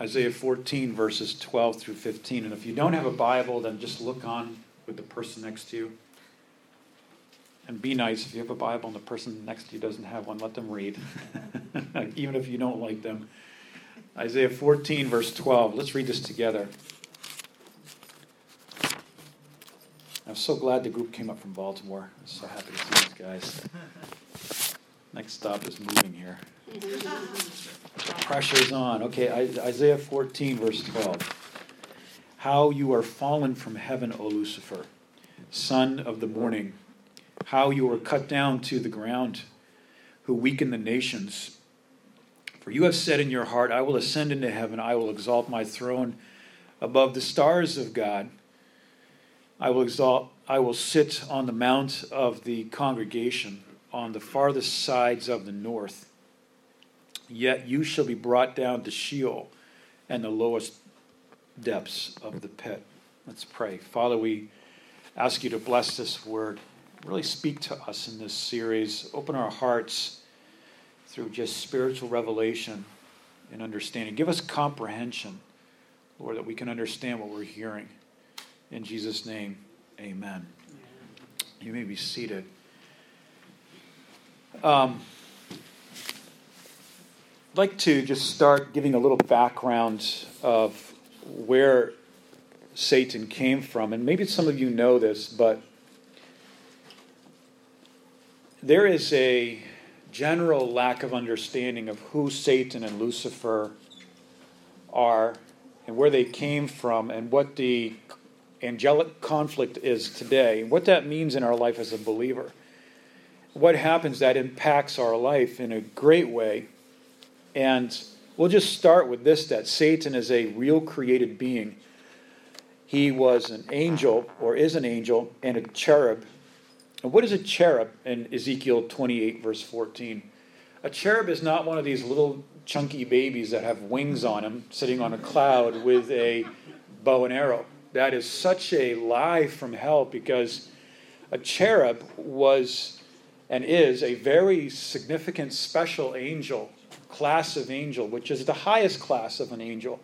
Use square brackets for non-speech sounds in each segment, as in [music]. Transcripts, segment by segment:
Isaiah 14, verses 12 through 15. And if you don't have a Bible, then just look on with the person next to you. And be nice if you have a Bible and the person next to you doesn't have one, let them read, [laughs] even if you don't like them. Isaiah 14, verse 12. Let's read this together. I'm so glad the group came up from Baltimore. I'm so happy to see these guys. [laughs] Next stop is moving here. [laughs] Pressure's on. Okay, Isaiah 14, verse 12. How you are fallen from heaven, O Lucifer, son of the morning. How you are cut down to the ground, who weaken the nations. For you have said in your heart, I will ascend into heaven, I will exalt my throne above the stars of God. I will exalt I will sit on the mount of the congregation on the farthest sides of the north. Yet you shall be brought down to Sheol and the lowest depths of the pit. Let's pray. Father, we ask you to bless this word. Really speak to us in this series. Open our hearts through just spiritual revelation and understanding. Give us comprehension, Lord, that we can understand what we're hearing. In Jesus' name, amen. You may be seated. Um, like to just start giving a little background of where Satan came from. And maybe some of you know this, but there is a general lack of understanding of who Satan and Lucifer are and where they came from and what the angelic conflict is today, and what that means in our life as a believer. What happens that impacts our life in a great way and we'll just start with this that Satan is a real created being. He was an angel, or is an angel, and a cherub. And what is a cherub in Ezekiel 28, verse 14? A cherub is not one of these little chunky babies that have wings on them sitting on a cloud with a bow and arrow. That is such a lie from hell because a cherub was and is a very significant special angel class of angel, which is the highest class of an angel.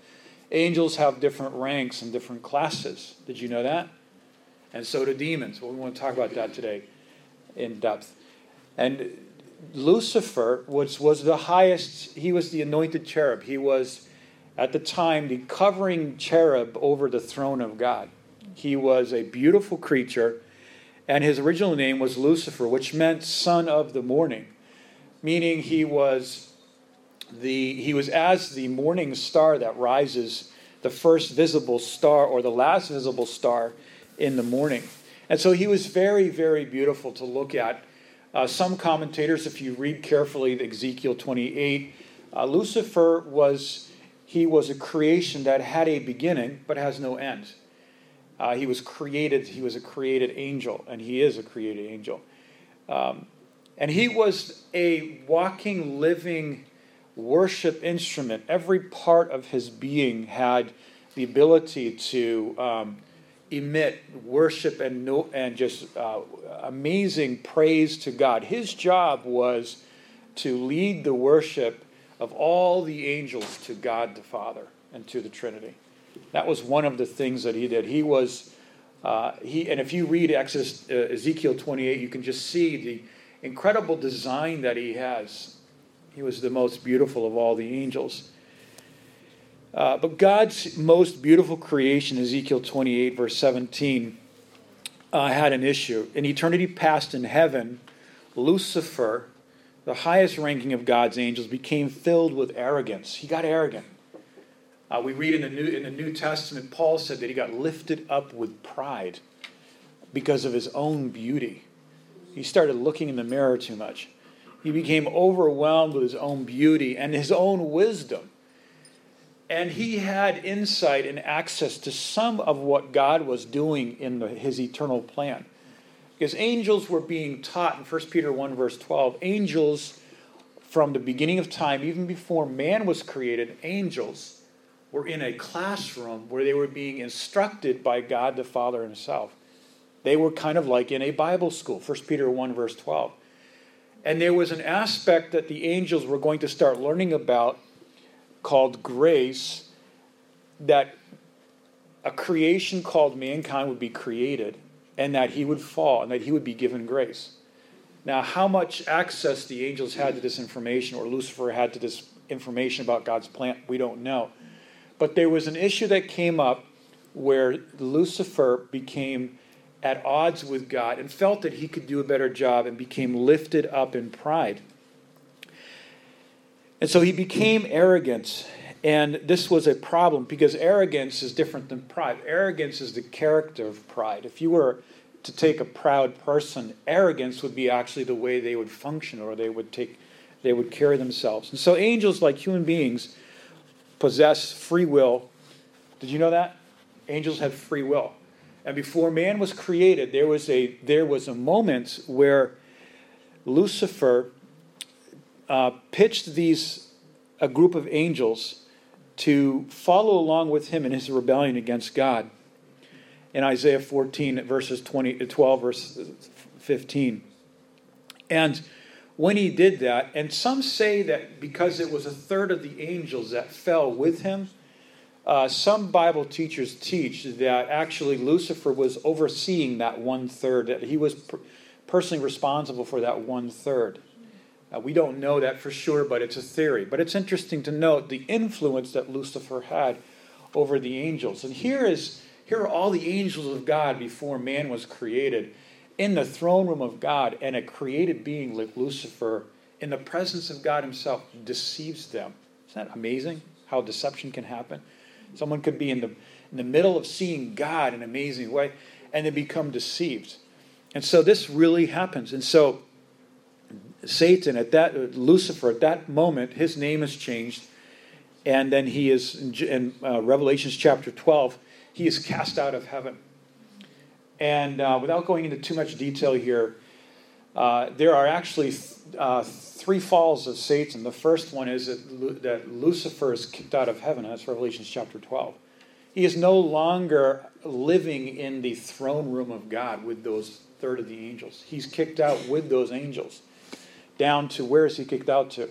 Angels have different ranks and different classes. Did you know that? And so do demons. Well, we want to talk about that today in depth. And Lucifer was, was the highest, he was the anointed cherub. He was, at the time, the covering cherub over the throne of God. He was a beautiful creature, and his original name was Lucifer, which meant son of the morning, meaning he was the, he was as the morning star that rises, the first visible star or the last visible star in the morning. And so he was very, very beautiful to look at. Uh, some commentators, if you read carefully Ezekiel 28, uh, Lucifer was he was a creation that had a beginning but has no end. Uh, he was created. He was a created angel, and he is a created angel. Um, and he was a walking, living worship instrument. Every part of his being had the ability to um, emit worship and, no, and just uh, amazing praise to God. His job was to lead the worship of all the angels to God the Father and to the Trinity. That was one of the things that he did. He was, uh, he, and if you read Exodus, uh, Ezekiel 28, you can just see the incredible design that he has he was the most beautiful of all the angels. Uh, but God's most beautiful creation, Ezekiel 28, verse 17, uh, had an issue. In eternity past in heaven, Lucifer, the highest ranking of God's angels, became filled with arrogance. He got arrogant. Uh, we read in the, New, in the New Testament, Paul said that he got lifted up with pride because of his own beauty. He started looking in the mirror too much. He became overwhelmed with his own beauty and his own wisdom. And he had insight and access to some of what God was doing in the, his eternal plan. Because angels were being taught in 1 Peter 1, verse 12, angels from the beginning of time, even before man was created, angels were in a classroom where they were being instructed by God the Father Himself. They were kind of like in a Bible school, 1 Peter 1, verse 12. And there was an aspect that the angels were going to start learning about called grace that a creation called mankind would be created and that he would fall and that he would be given grace. Now, how much access the angels had to this information or Lucifer had to this information about God's plan, we don't know. But there was an issue that came up where Lucifer became at odds with God and felt that he could do a better job and became lifted up in pride. And so he became arrogant. And this was a problem because arrogance is different than pride. Arrogance is the character of pride. If you were to take a proud person, arrogance would be actually the way they would function or they would take they would carry themselves. And so angels like human beings possess free will. Did you know that? Angels have free will. And before man was created, there was a there was a moment where Lucifer uh, pitched these a group of angels to follow along with him in his rebellion against God. In Isaiah 14, verses 20, 12, verse 15. And when he did that, and some say that because it was a third of the angels that fell with him, uh, some Bible teachers teach that actually Lucifer was overseeing that one third, that he was per- personally responsible for that one third. Uh, we don't know that for sure, but it's a theory. But it's interesting to note the influence that Lucifer had over the angels. And here is here are all the angels of God before man was created in the throne room of God, and a created being like Lucifer in the presence of God Himself deceives them. Isn't that amazing how deception can happen? Someone could be in the in the middle of seeing God in an amazing way, and they become deceived. And so this really happens. And so Satan at that Lucifer at that moment, his name is changed, and then he is in uh, Revelations chapter twelve. He is cast out of heaven. And uh, without going into too much detail here, uh, there are actually th- uh, three falls of Satan. The first one is that, Lu- that Lucifer is kicked out of heaven. That's Revelation chapter 12. He is no longer living in the throne room of God with those third of the angels. He's kicked out with those angels down to where is he kicked out to?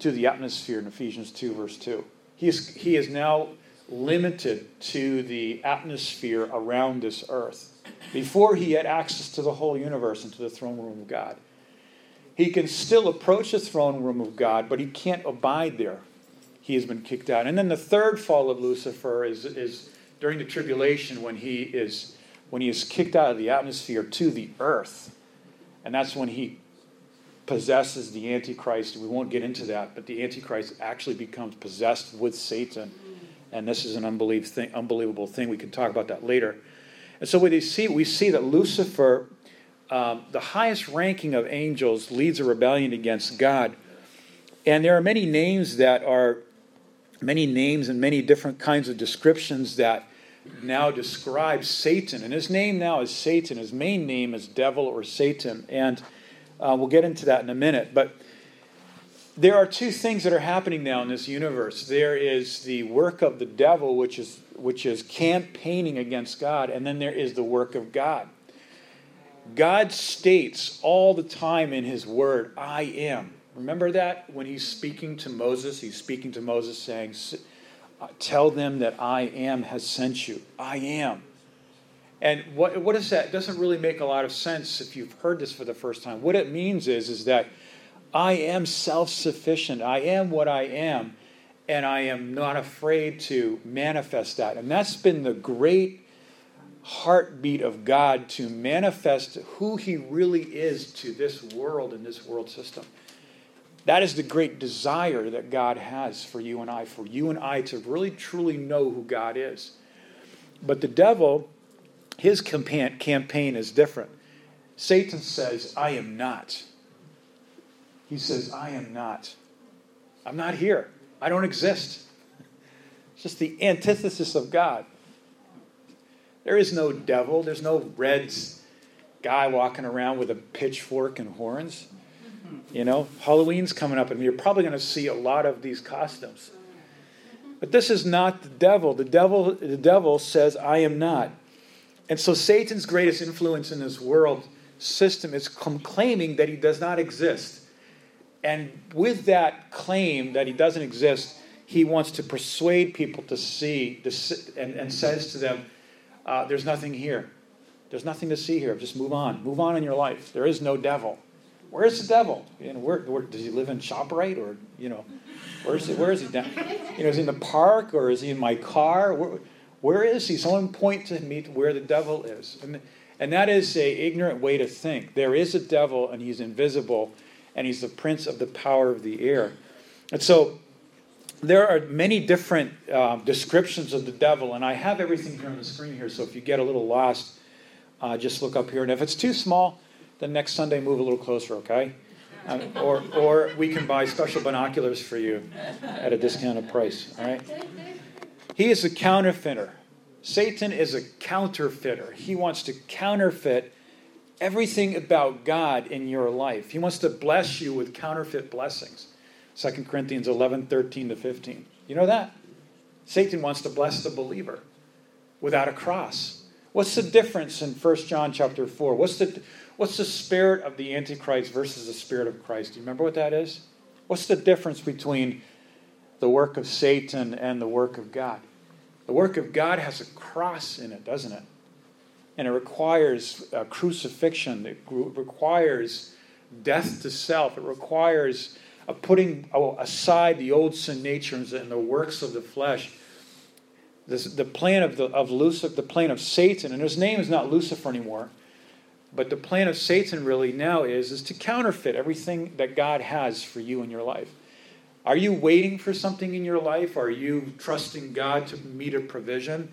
To the atmosphere in Ephesians 2, verse 2. He is, he is now limited to the atmosphere around this earth before he had access to the whole universe and to the throne room of God. He can still approach the throne room of God, but he can't abide there. He has been kicked out. And then the third fall of Lucifer is, is during the tribulation when he is when he is kicked out of the atmosphere to the earth. And that's when he possesses the Antichrist. We won't get into that, but the Antichrist actually becomes possessed with Satan. And this is an unbelievable thing. We can talk about that later. And so we see, we see that Lucifer, um, the highest ranking of angels, leads a rebellion against God. And there are many names that are, many names and many different kinds of descriptions that now describe Satan. And his name now is Satan. His main name is devil or Satan. And uh, we'll get into that in a minute. But there are two things that are happening now in this universe. There is the work of the devil, which is which is campaigning against God, and then there is the work of God. God states all the time in his word, I am. Remember that when he's speaking to Moses, he's speaking to Moses saying, uh, Tell them that I am has sent you. I am. And what, what is that? It doesn't really make a lot of sense if you've heard this for the first time. What it means is, is that I am self sufficient. I am what I am. And I am not afraid to manifest that. And that's been the great heartbeat of God to manifest who He really is to this world and this world system. That is the great desire that God has for you and I, for you and I to really truly know who God is. But the devil, his campaign is different. Satan says, I am not. He says, I am not. I'm not here. I don't exist. It's just the antithesis of God. There is no devil. There's no red guy walking around with a pitchfork and horns. You know, Halloween's coming up, and you're probably going to see a lot of these costumes. But this is not the devil. The devil, the devil says, "I am not." And so Satan's greatest influence in this world system is claiming that he does not exist. And with that claim that he doesn't exist, he wants to persuade people to see and, and says to them, uh, There's nothing here. There's nothing to see here. Just move on. Move on in your life. There is no devil. Where is the devil? You know, where, where does he live in Shoprite or you know, where is he? Where is he? Down? You know, is he in the park or is he in my car? Where, where is he? Someone point to me to where the devil is. And, and that is a ignorant way to think. There is a devil and he's invisible and he's the prince of the power of the air. And so there are many different uh, descriptions of the devil, and I have everything here on the screen here. So if you get a little lost, uh, just look up here. And if it's too small, then next Sunday move a little closer, okay? Um, or, or we can buy special binoculars for you at a discounted price, all right? He is a counterfeiter. Satan is a counterfeiter. He wants to counterfeit everything about God in your life. He wants to bless you with counterfeit blessings. 2 Corinthians 11, 13 to 15. You know that? Satan wants to bless the believer without a cross. What's the difference in 1 John chapter 4? What's the, what's the spirit of the Antichrist versus the spirit of Christ? Do you remember what that is? What's the difference between the work of Satan and the work of God? The work of God has a cross in it, doesn't it? And it requires crucifixion, it requires death to self, it requires a putting aside the old sin nature and the works of the flesh. This, the plan of, the, of Lucifer, the plan of Satan, and his name is not Lucifer anymore, but the plan of Satan really now is, is to counterfeit everything that God has for you in your life. Are you waiting for something in your life? Are you trusting God to meet a provision?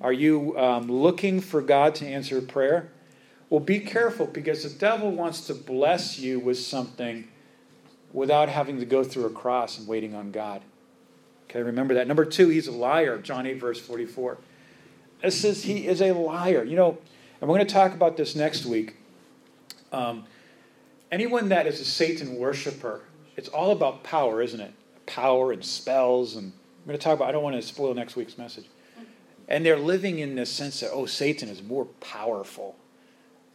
Are you um, looking for God to answer prayer? Well, be careful because the devil wants to bless you with something without having to go through a cross and waiting on God. Okay, remember that. Number two, he's a liar. John 8, verse 44. It says he is a liar. You know, and we're going to talk about this next week. Um, anyone that is a Satan worshiper, it's all about power, isn't it? Power and spells. And I'm going to talk about, I don't want to spoil next week's message. And they're living in this sense that, oh, Satan is more powerful.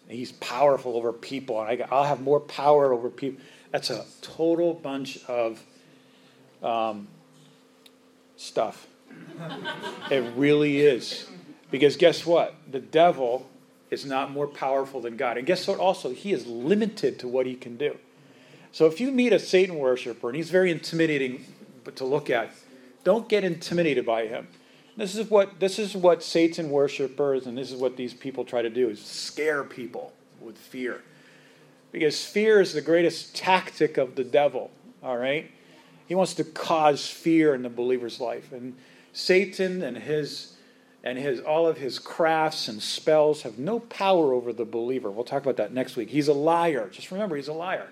He's powerful over people, and I'll have more power over people. That's a total bunch of um, stuff. [laughs] it really is. Because guess what? The devil is not more powerful than God. And guess what? Also, he is limited to what he can do. So if you meet a Satan worshiper and he's very intimidating to look at, don't get intimidated by him. This is what this is what Satan worshippers and this is what these people try to do is scare people with fear. Because fear is the greatest tactic of the devil, all right? He wants to cause fear in the believer's life. And Satan and his and his all of his crafts and spells have no power over the believer. We'll talk about that next week. He's a liar. Just remember he's a liar.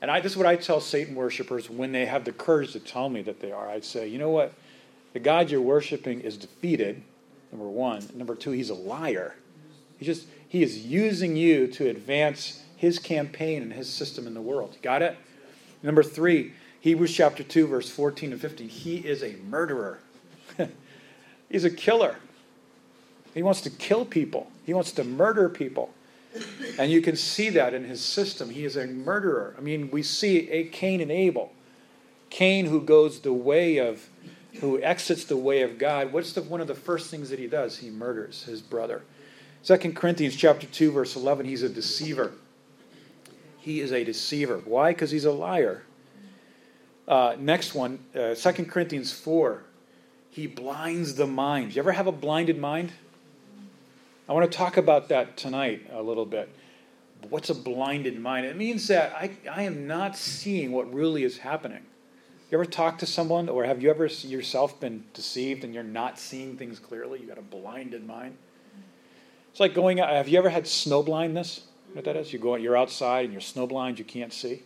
And I, this is what I tell Satan worshippers when they have the courage to tell me that they are. I'd say, you know what? The God you're worshiping is defeated, number one. Number two, he's a liar. He just he is using you to advance his campaign and his system in the world. Got it? Number three, Hebrews chapter 2, verse 14 and 15. He is a murderer. [laughs] He's a killer. He wants to kill people. He wants to murder people. And you can see that in his system. He is a murderer. I mean, we see a Cain and Abel. Cain who goes the way of who exits the way of God. What's the, one of the first things that he does? He murders his brother. 2 Corinthians chapter 2 verse 11 he's a deceiver. He is a deceiver. Why? Because he's a liar. Uh, next one, uh, 2 Corinthians 4. He blinds the mind. You ever have a blinded mind? I want to talk about that tonight a little bit. What's a blinded mind? It means that I, I am not seeing what really is happening. You ever talk to someone, or have you ever yourself been deceived and you're not seeing things clearly? You got a blinded mind. It's like going out. Have you ever had snow blindness? You know what that is? You go, you're outside and you're snow blind, you can't see.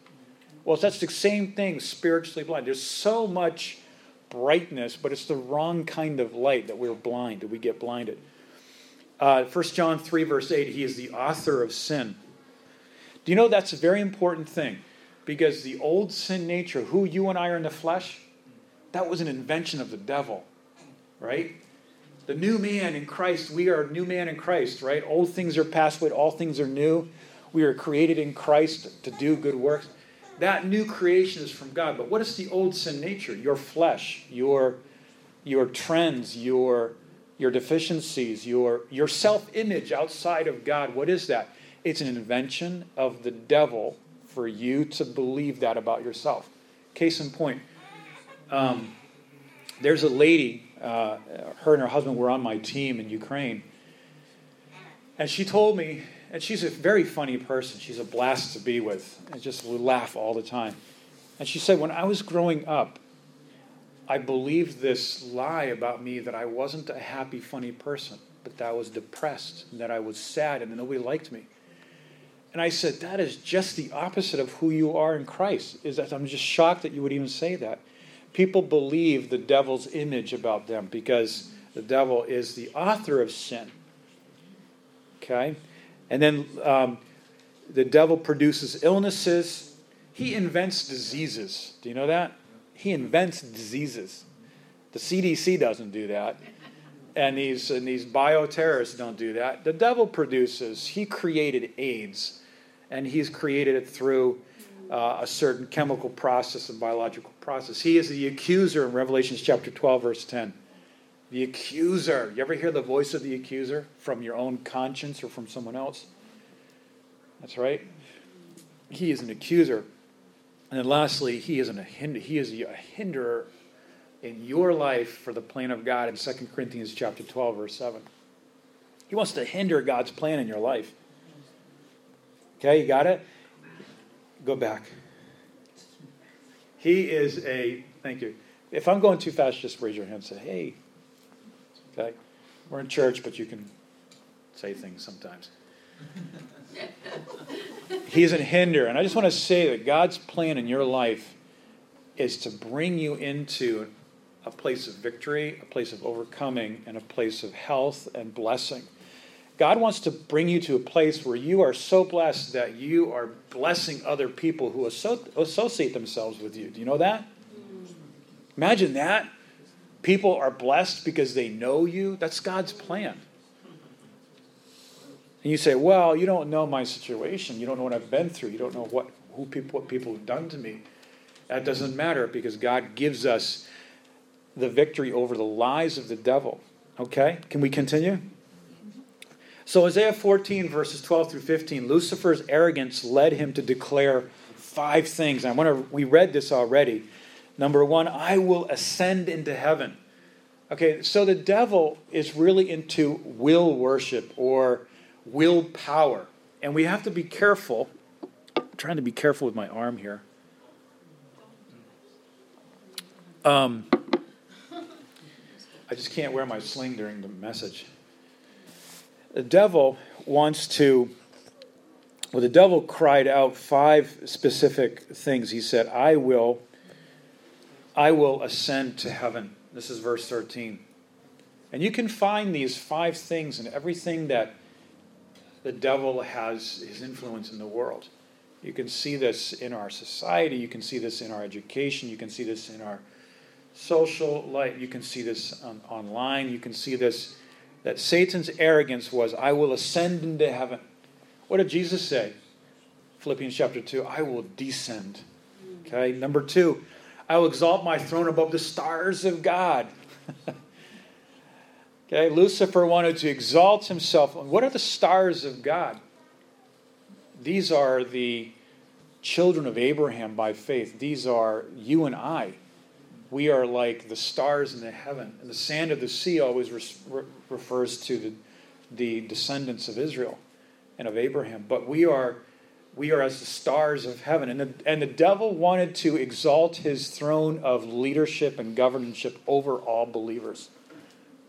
Well, that's the same thing, spiritually blind. There's so much brightness, but it's the wrong kind of light that we're blind, that we get blinded. Uh, 1 John 3, verse 8, he is the author of sin. Do you know that's a very important thing? Because the old sin nature, who you and I are in the flesh, that was an invention of the devil, right? the new man in Christ, we are new man in Christ, right? Old things are passed away, all things are new. We are created in Christ to do good works. That new creation is from God. But what is the old sin nature? Your flesh, your, your trends, your, your deficiencies, your, your self image outside of God. What is that? It's an invention of the devil for you to believe that about yourself. Case in point, um, there's a lady, uh, her and her husband were on my team in Ukraine, and she told me, and she's a very funny person. She's a blast to be with, and just laugh all the time. And she said, when I was growing up, I believed this lie about me that I wasn't a happy, funny person, but that I was depressed, and that I was sad, and that nobody liked me. And I said, that is just the opposite of who you are in Christ. Is that I'm just shocked that you would even say that. People believe the devil's image about them because the devil is the author of sin. Okay? And then um, the devil produces illnesses. He invents diseases. Do you know that? He invents diseases. The CDC doesn't do that. And these, and these bioterrorists don't do that. The devil produces, he created AIDS and he's created it through uh, a certain chemical process and biological process. He is the accuser in Revelations chapter 12, verse 10. The accuser. You ever hear the voice of the accuser from your own conscience or from someone else? That's right. He is an accuser. And then lastly, he is, an, he is a hinderer in your life for the plan of God in 2 Corinthians chapter 12, verse 7. He wants to hinder God's plan in your life. Okay, you got it? Go back. He is a, thank you. If I'm going too fast, just raise your hand and say, hey. Okay? We're in church, but you can say things sometimes. [laughs] He's a hinder. And I just want to say that God's plan in your life is to bring you into a place of victory, a place of overcoming, and a place of health and blessing. God wants to bring you to a place where you are so blessed that you are blessing other people who associate themselves with you. Do you know that? Imagine that. People are blessed because they know you. That's God's plan. And you say, "Well, you don't know my situation. You don't know what I've been through. You don't know what who people what people have done to me." That doesn't matter because God gives us the victory over the lies of the devil. Okay? Can we continue? So, Isaiah 14, verses 12 through 15, Lucifer's arrogance led him to declare five things. I want to, we read this already. Number one, I will ascend into heaven. Okay, so the devil is really into will worship or will power. And we have to be careful. I'm trying to be careful with my arm here. Um, I just can't wear my sling during the message. The devil wants to, well, the devil cried out five specific things. He said, I will, I will ascend to heaven. This is verse 13. And you can find these five things in everything that the devil has his influence in the world. You can see this in our society, you can see this in our education, you can see this in our social life, you can see this on, online, you can see this that Satan's arrogance was, I will ascend into heaven. What did Jesus say? Philippians chapter 2, I will descend. Okay, number two, I will exalt my throne above the stars of God. [laughs] okay, Lucifer wanted to exalt himself. What are the stars of God? These are the children of Abraham by faith. These are you and I we are like the stars in the heaven. And the sand of the sea always re- refers to the, the descendants of Israel and of Abraham. But we are, we are as the stars of heaven. And the, and the devil wanted to exalt his throne of leadership and governorship over all believers.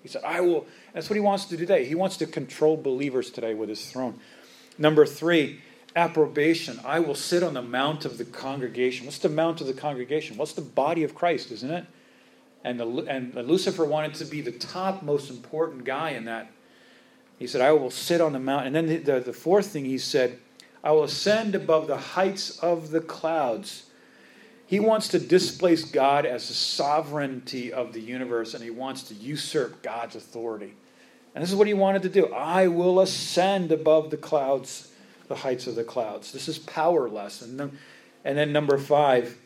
He said, I will. That's what he wants to do today. He wants to control believers today with his throne. Number three, approbation. I will sit on the mount of the congregation. What's the mount of the congregation? What's the body of Christ, isn't it? And, the, and Lucifer wanted to be the top most important guy in that. He said, I will sit on the mount. And then the, the, the fourth thing he said, I will ascend above the heights of the clouds. He wants to displace God as the sovereignty of the universe, and he wants to usurp God's authority. And this is what he wanted to do. I will ascend above the clouds the heights of the clouds. This is powerless. And And then number five,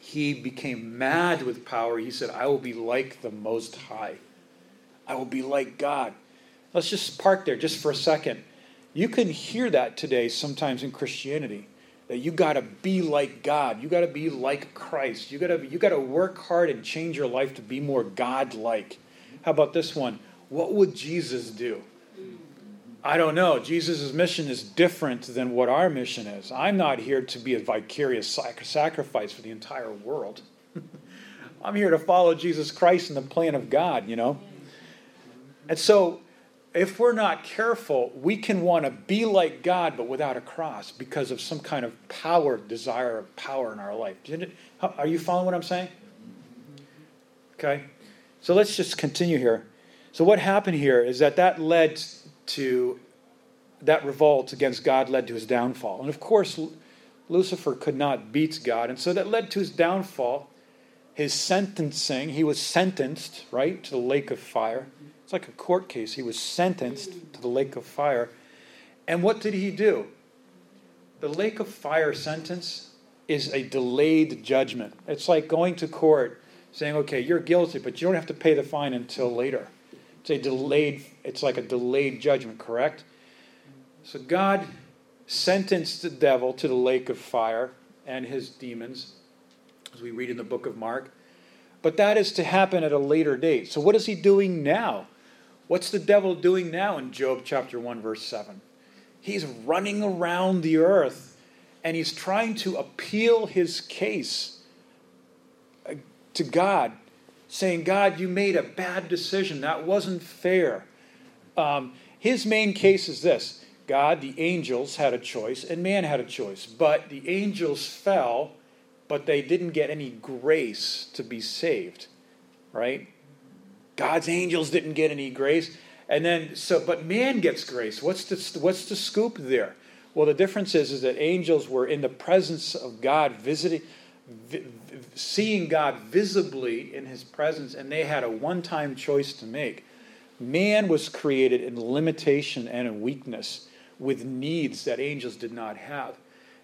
he became mad with power. He said, I will be like the Most High. I will be like God. Let's just park there just for a second. You can hear that today sometimes in Christianity that you got to be like God. You got to be like Christ. You got to you got to work hard and change your life to be more God-like. How about this one? What would Jesus do? I don't know. Jesus' mission is different than what our mission is. I'm not here to be a vicarious sacrifice for the entire world. [laughs] I'm here to follow Jesus Christ and the plan of God, you know? And so, if we're not careful, we can want to be like God, but without a cross because of some kind of power, desire of power in our life. Are you following what I'm saying? Okay. So let's just continue here. So, what happened here is that that led to that revolt against God led to his downfall. And of course, Lucifer could not beat God, and so that led to his downfall, his sentencing. He was sentenced, right, to the lake of fire. It's like a court case. He was sentenced to the lake of fire. And what did he do? The lake of fire sentence is a delayed judgment. It's like going to court saying, okay, you're guilty, but you don't have to pay the fine until later. It's a delayed, it's like a delayed judgment, correct? So God sentenced the devil to the lake of fire and his demons, as we read in the book of Mark. But that is to happen at a later date. So what is he doing now? What's the devil doing now in Job chapter 1, verse 7? He's running around the earth and he's trying to appeal his case uh, to God, saying, God, you made a bad decision. That wasn't fair. Um, his main case is this God, the angels had a choice, and man had a choice. But the angels fell, but they didn't get any grace to be saved, right? God's angels didn't get any grace. And then, so, but man gets grace. What's the, what's the scoop there? Well, the difference is, is that angels were in the presence of God, visiting, vi, seeing God visibly in his presence, and they had a one time choice to make. Man was created in limitation and in weakness with needs that angels did not have.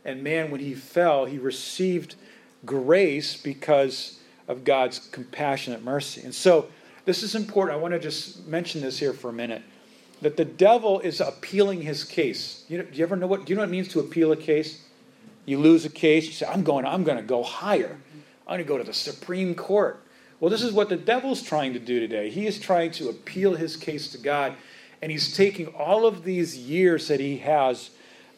And man, when he fell, he received grace because of God's compassionate mercy. And so, this is important. I want to just mention this here for a minute. That the devil is appealing his case. You know, do you ever know what? Do you know what it means to appeal a case? You lose a case. You say, "I'm going. I'm going to go higher. I'm going to go to the Supreme Court." Well, this is what the devil's trying to do today. He is trying to appeal his case to God and he's taking all of these years that he has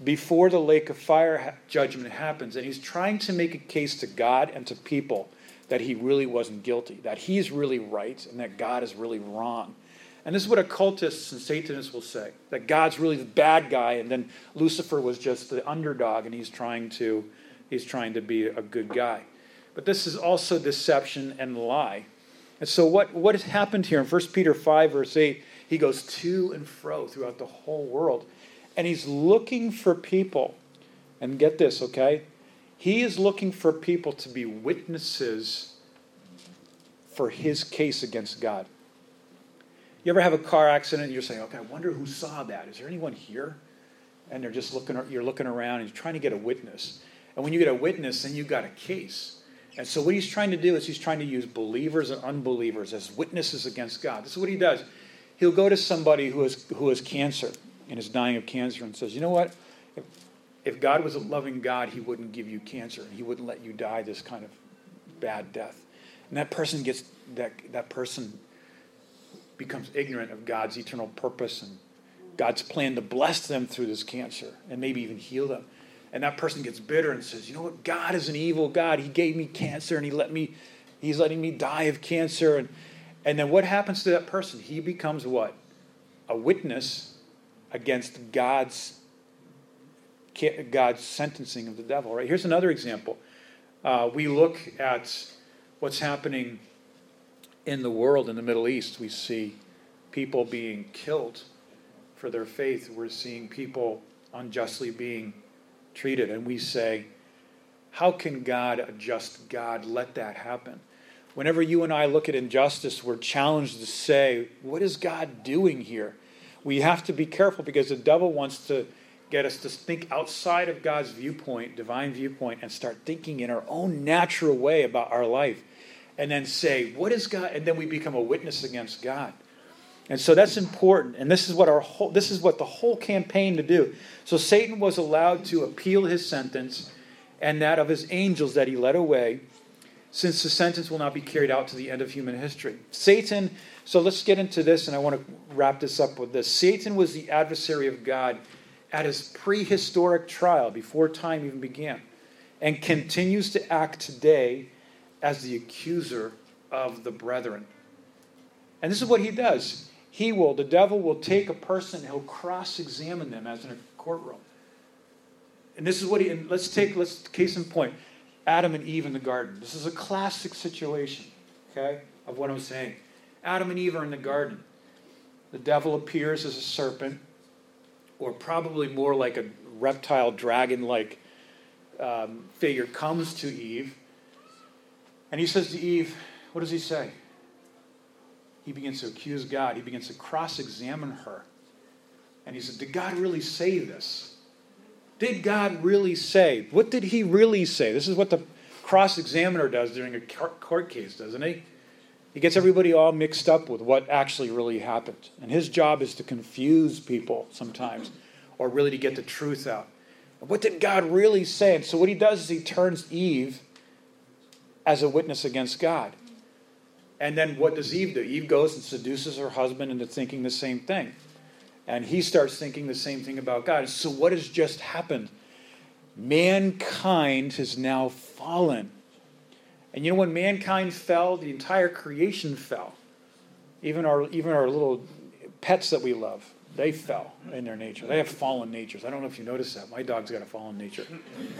before the lake of fire judgment happens, and he's trying to make a case to God and to people that he really wasn't guilty, that he's really right, and that God is really wrong. And this is what occultists and Satanists will say that God's really the bad guy, and then Lucifer was just the underdog, and he's trying to, he's trying to be a good guy. But this is also deception and lie. And so, what, what has happened here in 1 Peter 5, verse 8? He goes to and fro throughout the whole world. And he's looking for people. And get this, okay? He is looking for people to be witnesses for his case against God. You ever have a car accident and you're saying, okay, I wonder who saw that? Is there anyone here? And they're just looking, you're looking around and you're trying to get a witness. And when you get a witness, then you've got a case. And so what he's trying to do is he's trying to use believers and unbelievers as witnesses against God. This is what he does he'll go to somebody who has, who has cancer and is dying of cancer and says, You know what? If, if God was a loving God, he wouldn't give you cancer. He wouldn't let you die this kind of bad death. And that person gets that that person becomes ignorant of God's eternal purpose and God's plan to bless them through this cancer and maybe even heal them. And that person gets bitter and says, "You know what? God is an evil God. He gave me cancer and he let me he's letting me die of cancer and and then what happens to that person? He becomes what? A witness against God's God's sentencing of the devil. Right? Here's another example. Uh, we look at what's happening in the world in the Middle East. We see people being killed for their faith. We're seeing people unjustly being treated, and we say, "How can God, a just God, let that happen?" Whenever you and I look at injustice, we're challenged to say, what is God doing here? We have to be careful because the devil wants to get us to think outside of God's viewpoint, divine viewpoint, and start thinking in our own natural way about our life. And then say, what is God? And then we become a witness against God. And so that's important. And this is what our whole, this is what the whole campaign to do. So Satan was allowed to appeal his sentence and that of his angels that he led away, since the sentence will not be carried out to the end of human history. Satan, so let's get into this, and I want to wrap this up with this. Satan was the adversary of God at his prehistoric trial before time even began, and continues to act today as the accuser of the brethren. And this is what he does. He will, the devil will take a person, he'll cross examine them as in a courtroom. And this is what he, and let's take, let's, case in point, Adam and Eve in the garden. This is a classic situation, okay, of what I'm saying. Adam and Eve are in the garden. The devil appears as a serpent or probably more like a reptile dragon like um, figure, comes to Eve. And he says to Eve, What does he say? He begins to accuse God. He begins to cross examine her. And he said, Did God really say this? Did God really say? What did he really say? This is what the cross examiner does during a court case, doesn't he? He gets everybody all mixed up with what actually really happened. And his job is to confuse people sometimes, or really to get the truth out. What did God really say? And so what he does is he turns Eve as a witness against God. And then what does Eve do? Eve goes and seduces her husband into thinking the same thing. And he starts thinking the same thing about God. So what has just happened? Mankind has now fallen. And you know, when mankind fell, the entire creation fell. Even our, even our little pets that we love, they fell in their nature. They have fallen natures. I don't know if you noticed that. My dog's got a fallen nature.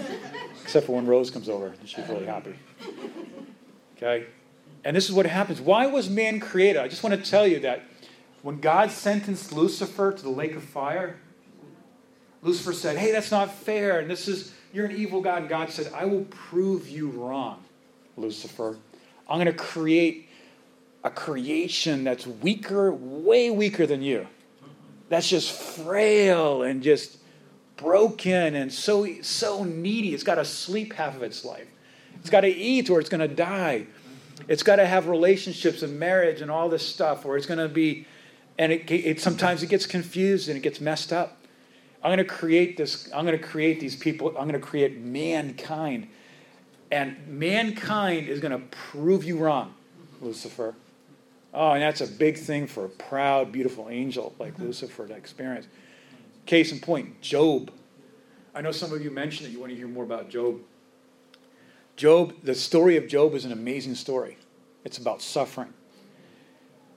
[laughs] Except for when Rose comes over, she's really happy. Okay? And this is what happens. Why was man created? I just want to tell you that when God sentenced Lucifer to the lake of fire, Lucifer said, Hey, that's not fair. And this is, you're an evil God. And God said, I will prove you wrong. Lucifer. I'm going to create a creation that's weaker, way weaker than you. That's just frail and just broken and so so needy. It's got to sleep half of its life. It's got to eat or it's going to die. It's got to have relationships and marriage and all this stuff, or it's going to be, and it, it sometimes it gets confused and it gets messed up. I'm going to create this. I'm going to create these people. I'm going to create mankind and mankind is going to prove you wrong, Lucifer. Oh, and that's a big thing for a proud, beautiful angel like mm-hmm. Lucifer to experience. Case in point, Job. I know some of you mentioned that you want to hear more about Job. Job, the story of Job is an amazing story. It's about suffering.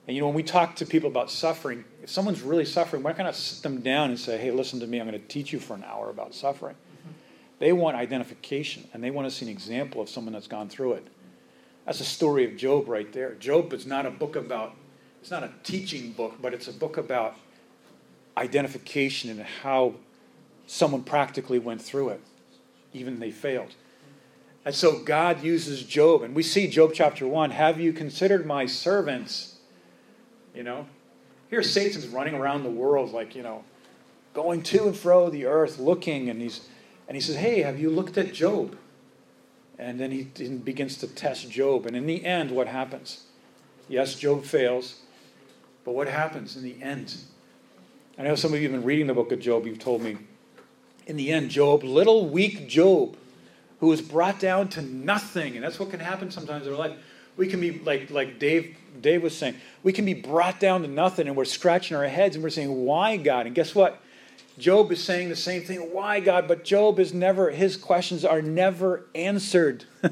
And you know, when we talk to people about suffering, if someone's really suffering, we're not going to sit them down and say, hey, listen to me, I'm going to teach you for an hour about suffering. Mm-hmm. They want identification and they want to see an example of someone that's gone through it. That's a story of Job right there. Job is not a book about, it's not a teaching book, but it's a book about identification and how someone practically went through it, even they failed. And so God uses Job, and we see Job chapter 1 Have you considered my servants? You know, here Satan's running around the world like, you know, going to and fro the earth, looking, and he's and he says, Hey, have you looked at Job? And then he begins to test Job. And in the end, what happens? Yes, Job fails. But what happens in the end? I know some of you have been reading the book of Job. You've told me. In the end, Job, little weak Job, who was brought down to nothing. And that's what can happen sometimes in our life. We can be like, like Dave, Dave was saying, we can be brought down to nothing and we're scratching our heads and we're saying, Why, God? And guess what? Job is saying the same thing. Why, God? But Job is never, his questions are never answered. [laughs] Do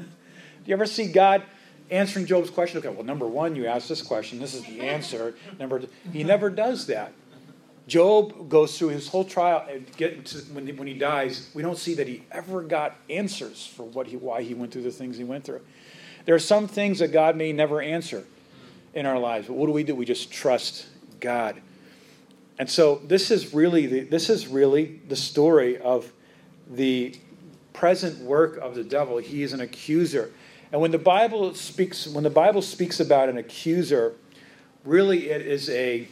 you ever see God answering Job's question? Okay, well, number one, you ask this question. This is the answer. Number two, he never does that. Job goes through his whole trial and to, when, when he dies, we don't see that he ever got answers for what he, why he went through the things he went through. There are some things that God may never answer in our lives, but what do we do? We just trust God. And so this is really the, this is really the story of the present work of the devil. He is an accuser. And when the Bible speaks when the Bible speaks about an accuser, really it is a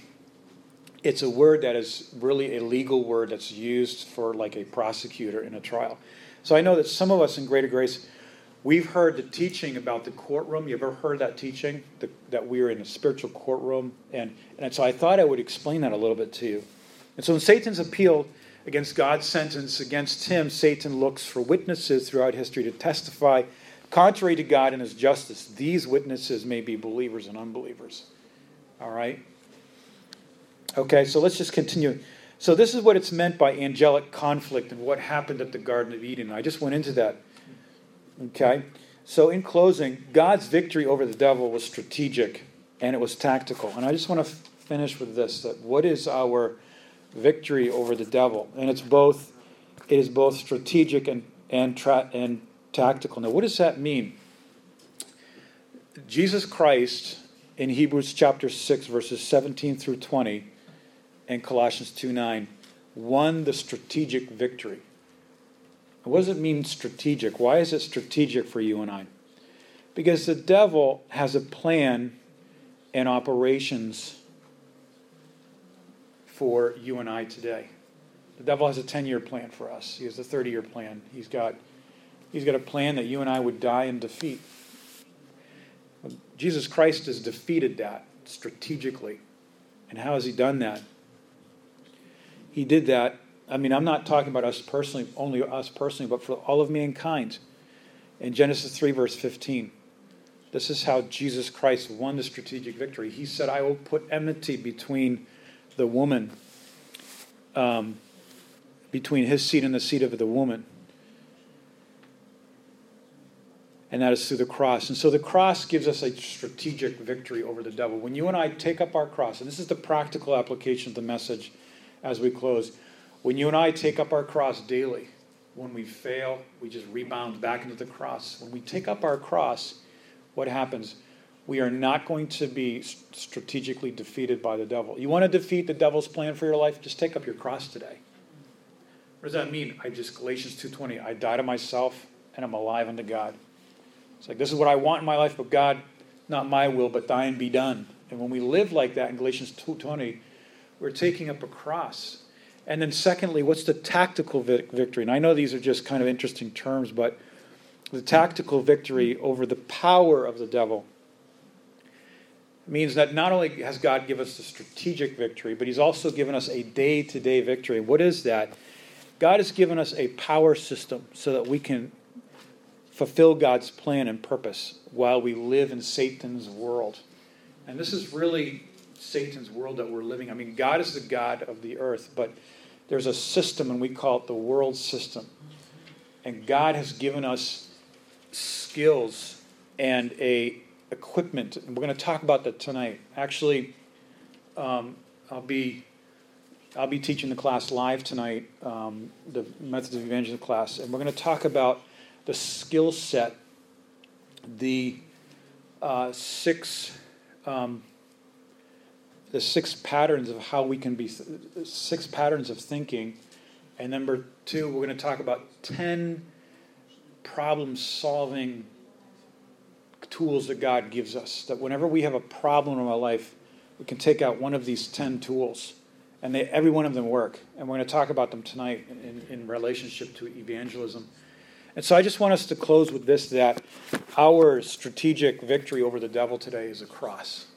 it's a word that is really a legal word that's used for like a prosecutor in a trial. So I know that some of us in Greater Grace, we've heard the teaching about the courtroom. You ever heard that teaching? The, that we are in a spiritual courtroom? And, and so I thought I would explain that a little bit to you. And so in Satan's appeal against God's sentence against him, Satan looks for witnesses throughout history to testify contrary to God and his justice. These witnesses may be believers and unbelievers. All right? Okay, so let's just continue. So, this is what it's meant by angelic conflict and what happened at the Garden of Eden. I just went into that. Okay? So, in closing, God's victory over the devil was strategic and it was tactical. And I just want to f- finish with this that what is our victory over the devil? And it's both it is both strategic and and tra- and tactical. Now, what does that mean? Jesus Christ in Hebrews chapter 6 verses 17 through 20 and Colossians 2 9 won the strategic victory. What does it mean strategic? Why is it strategic for you and I? Because the devil has a plan and operations for you and I today. The devil has a 10 year plan for us, he has a 30 year plan. He's got, he's got a plan that you and I would die in defeat. Jesus Christ has defeated that strategically. And how has he done that? He did that. I mean, I'm not talking about us personally, only us personally, but for all of mankind. In Genesis 3, verse 15, this is how Jesus Christ won the strategic victory. He said, I will put enmity between the woman, um, between his seed and the seed of the woman. And that is through the cross. And so the cross gives us a strategic victory over the devil. When you and I take up our cross, and this is the practical application of the message as we close. When you and I take up our cross daily, when we fail, we just rebound back into the cross. When we take up our cross, what happens? We are not going to be strategically defeated by the devil. You want to defeat the devil's plan for your life? Just take up your cross today. What does that mean? I just Galatians 2:20, I die to myself and I'm alive unto God. It's like this is what I want in my life, but God, not my will, but thine be done. And when we live like that in Galatians 2:20, we're taking up a cross. And then, secondly, what's the tactical victory? And I know these are just kind of interesting terms, but the tactical victory over the power of the devil means that not only has God given us the strategic victory, but He's also given us a day to day victory. What is that? God has given us a power system so that we can fulfill God's plan and purpose while we live in Satan's world. And this is really Satan's world that we're living. I mean, God is the God of the earth, but there's a system, and we call it the world system. And God has given us skills and a equipment. And we're going to talk about that tonight. Actually, um, I'll be I'll be teaching the class live tonight, um, the Methods of Evangelism class, and we're going to talk about the skill set, the uh, six um, the six patterns of how we can be six patterns of thinking. And number two we're going to talk about 10 problem solving tools that god gives us that whenever we have a problem in our life we can take out one of these 10 tools and they, every one of them work. And we're going to talk about them tonight in, in relationship to evangelism. And so i just want us to close with this that our strategic victory over the devil today is a cross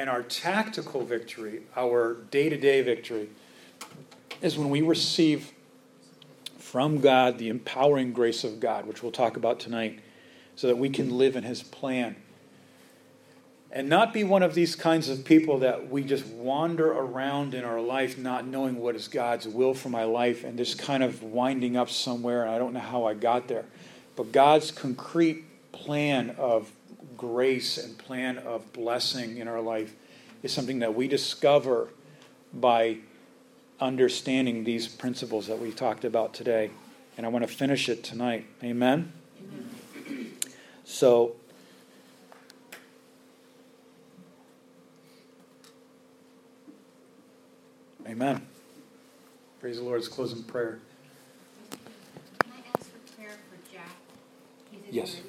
and our tactical victory, our day to day victory, is when we receive from God the empowering grace of God, which we'll talk about tonight, so that we can live in His plan. And not be one of these kinds of people that we just wander around in our life not knowing what is God's will for my life and just kind of winding up somewhere and I don't know how I got there. But God's concrete plan of grace and plan of blessing in our life is something that we discover by understanding these principles that we talked about today. And I want to finish it tonight. Amen? Amen. So, Amen. Praise the Lord. Let's close in prayer. Can I ask for prayer for Jack? Yes.